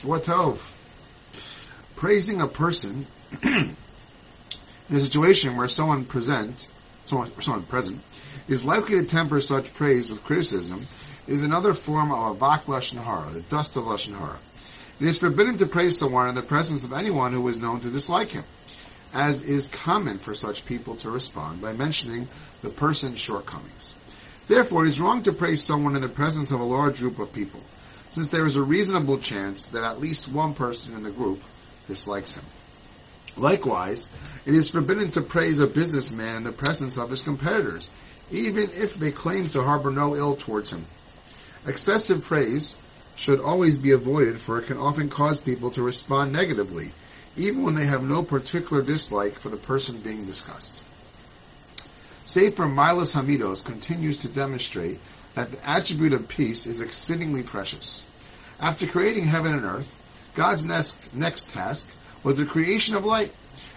Shvuatov. Praising a person in a situation where someone present, someone, someone present, is likely to temper such praise with criticism is another form of avak lashon hara, the dust of lashon hara. It is forbidden to praise someone in the presence of anyone who is known to dislike him, as is common for such people to respond by mentioning the person's shortcomings. Therefore, it is wrong to praise someone in the presence of a large group of people, since there is a reasonable chance that at least one person in the group dislikes him. Likewise, it is forbidden to praise a businessman in the presence of his competitors, even if they claim to harbor no ill towards him. Excessive praise should always be avoided for it can often cause people to respond negatively, even when they have no particular dislike for the person being discussed. Sefer Maalos Hamidos continues to demonstrate that the attribute of peace is exceedingly precious. After creating heaven and earth, God's next, next task was the creation of light.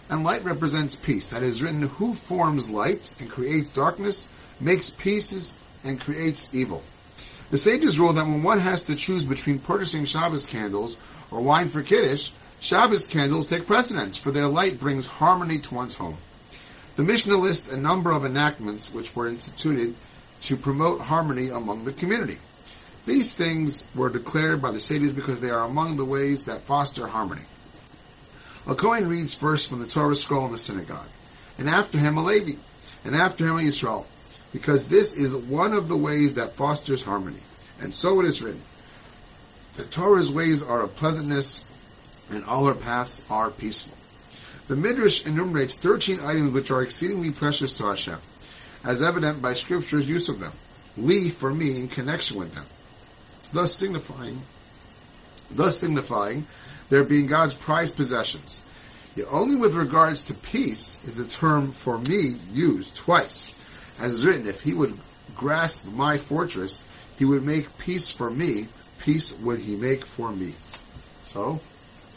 And light represents peace. That is written, who forms light and creates darkness, makes pieces and creates evil. The sages rule that when one has to choose between purchasing Shabbos candles or wine for Kiddush, Shabbos candles take precedence, for their light brings harmony to one's home. The Mishnah lists a number of enactments which were instituted to promote harmony among the community. These things were declared by the sages because they are among the ways that foster harmony. A Kohen reads first from the Torah scroll in the synagogue, and after him a Levi, and after him a Yisrael, because this is one of the ways that fosters harmony. And so it is written. The Torah's ways are of pleasantness, and all her paths are peaceful. The Midrash enumerates 13 items which are exceedingly precious to Hashem, as evident by Scripture's use of them, li for me in connection with them, thus signifying, thus signifying their being God's prized possessions. Yet only with regards to peace is the term for me used twice. As is written, if he would grasp my fortress, he would make peace for me, peace would he make for me. So,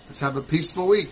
let's have a peaceful week.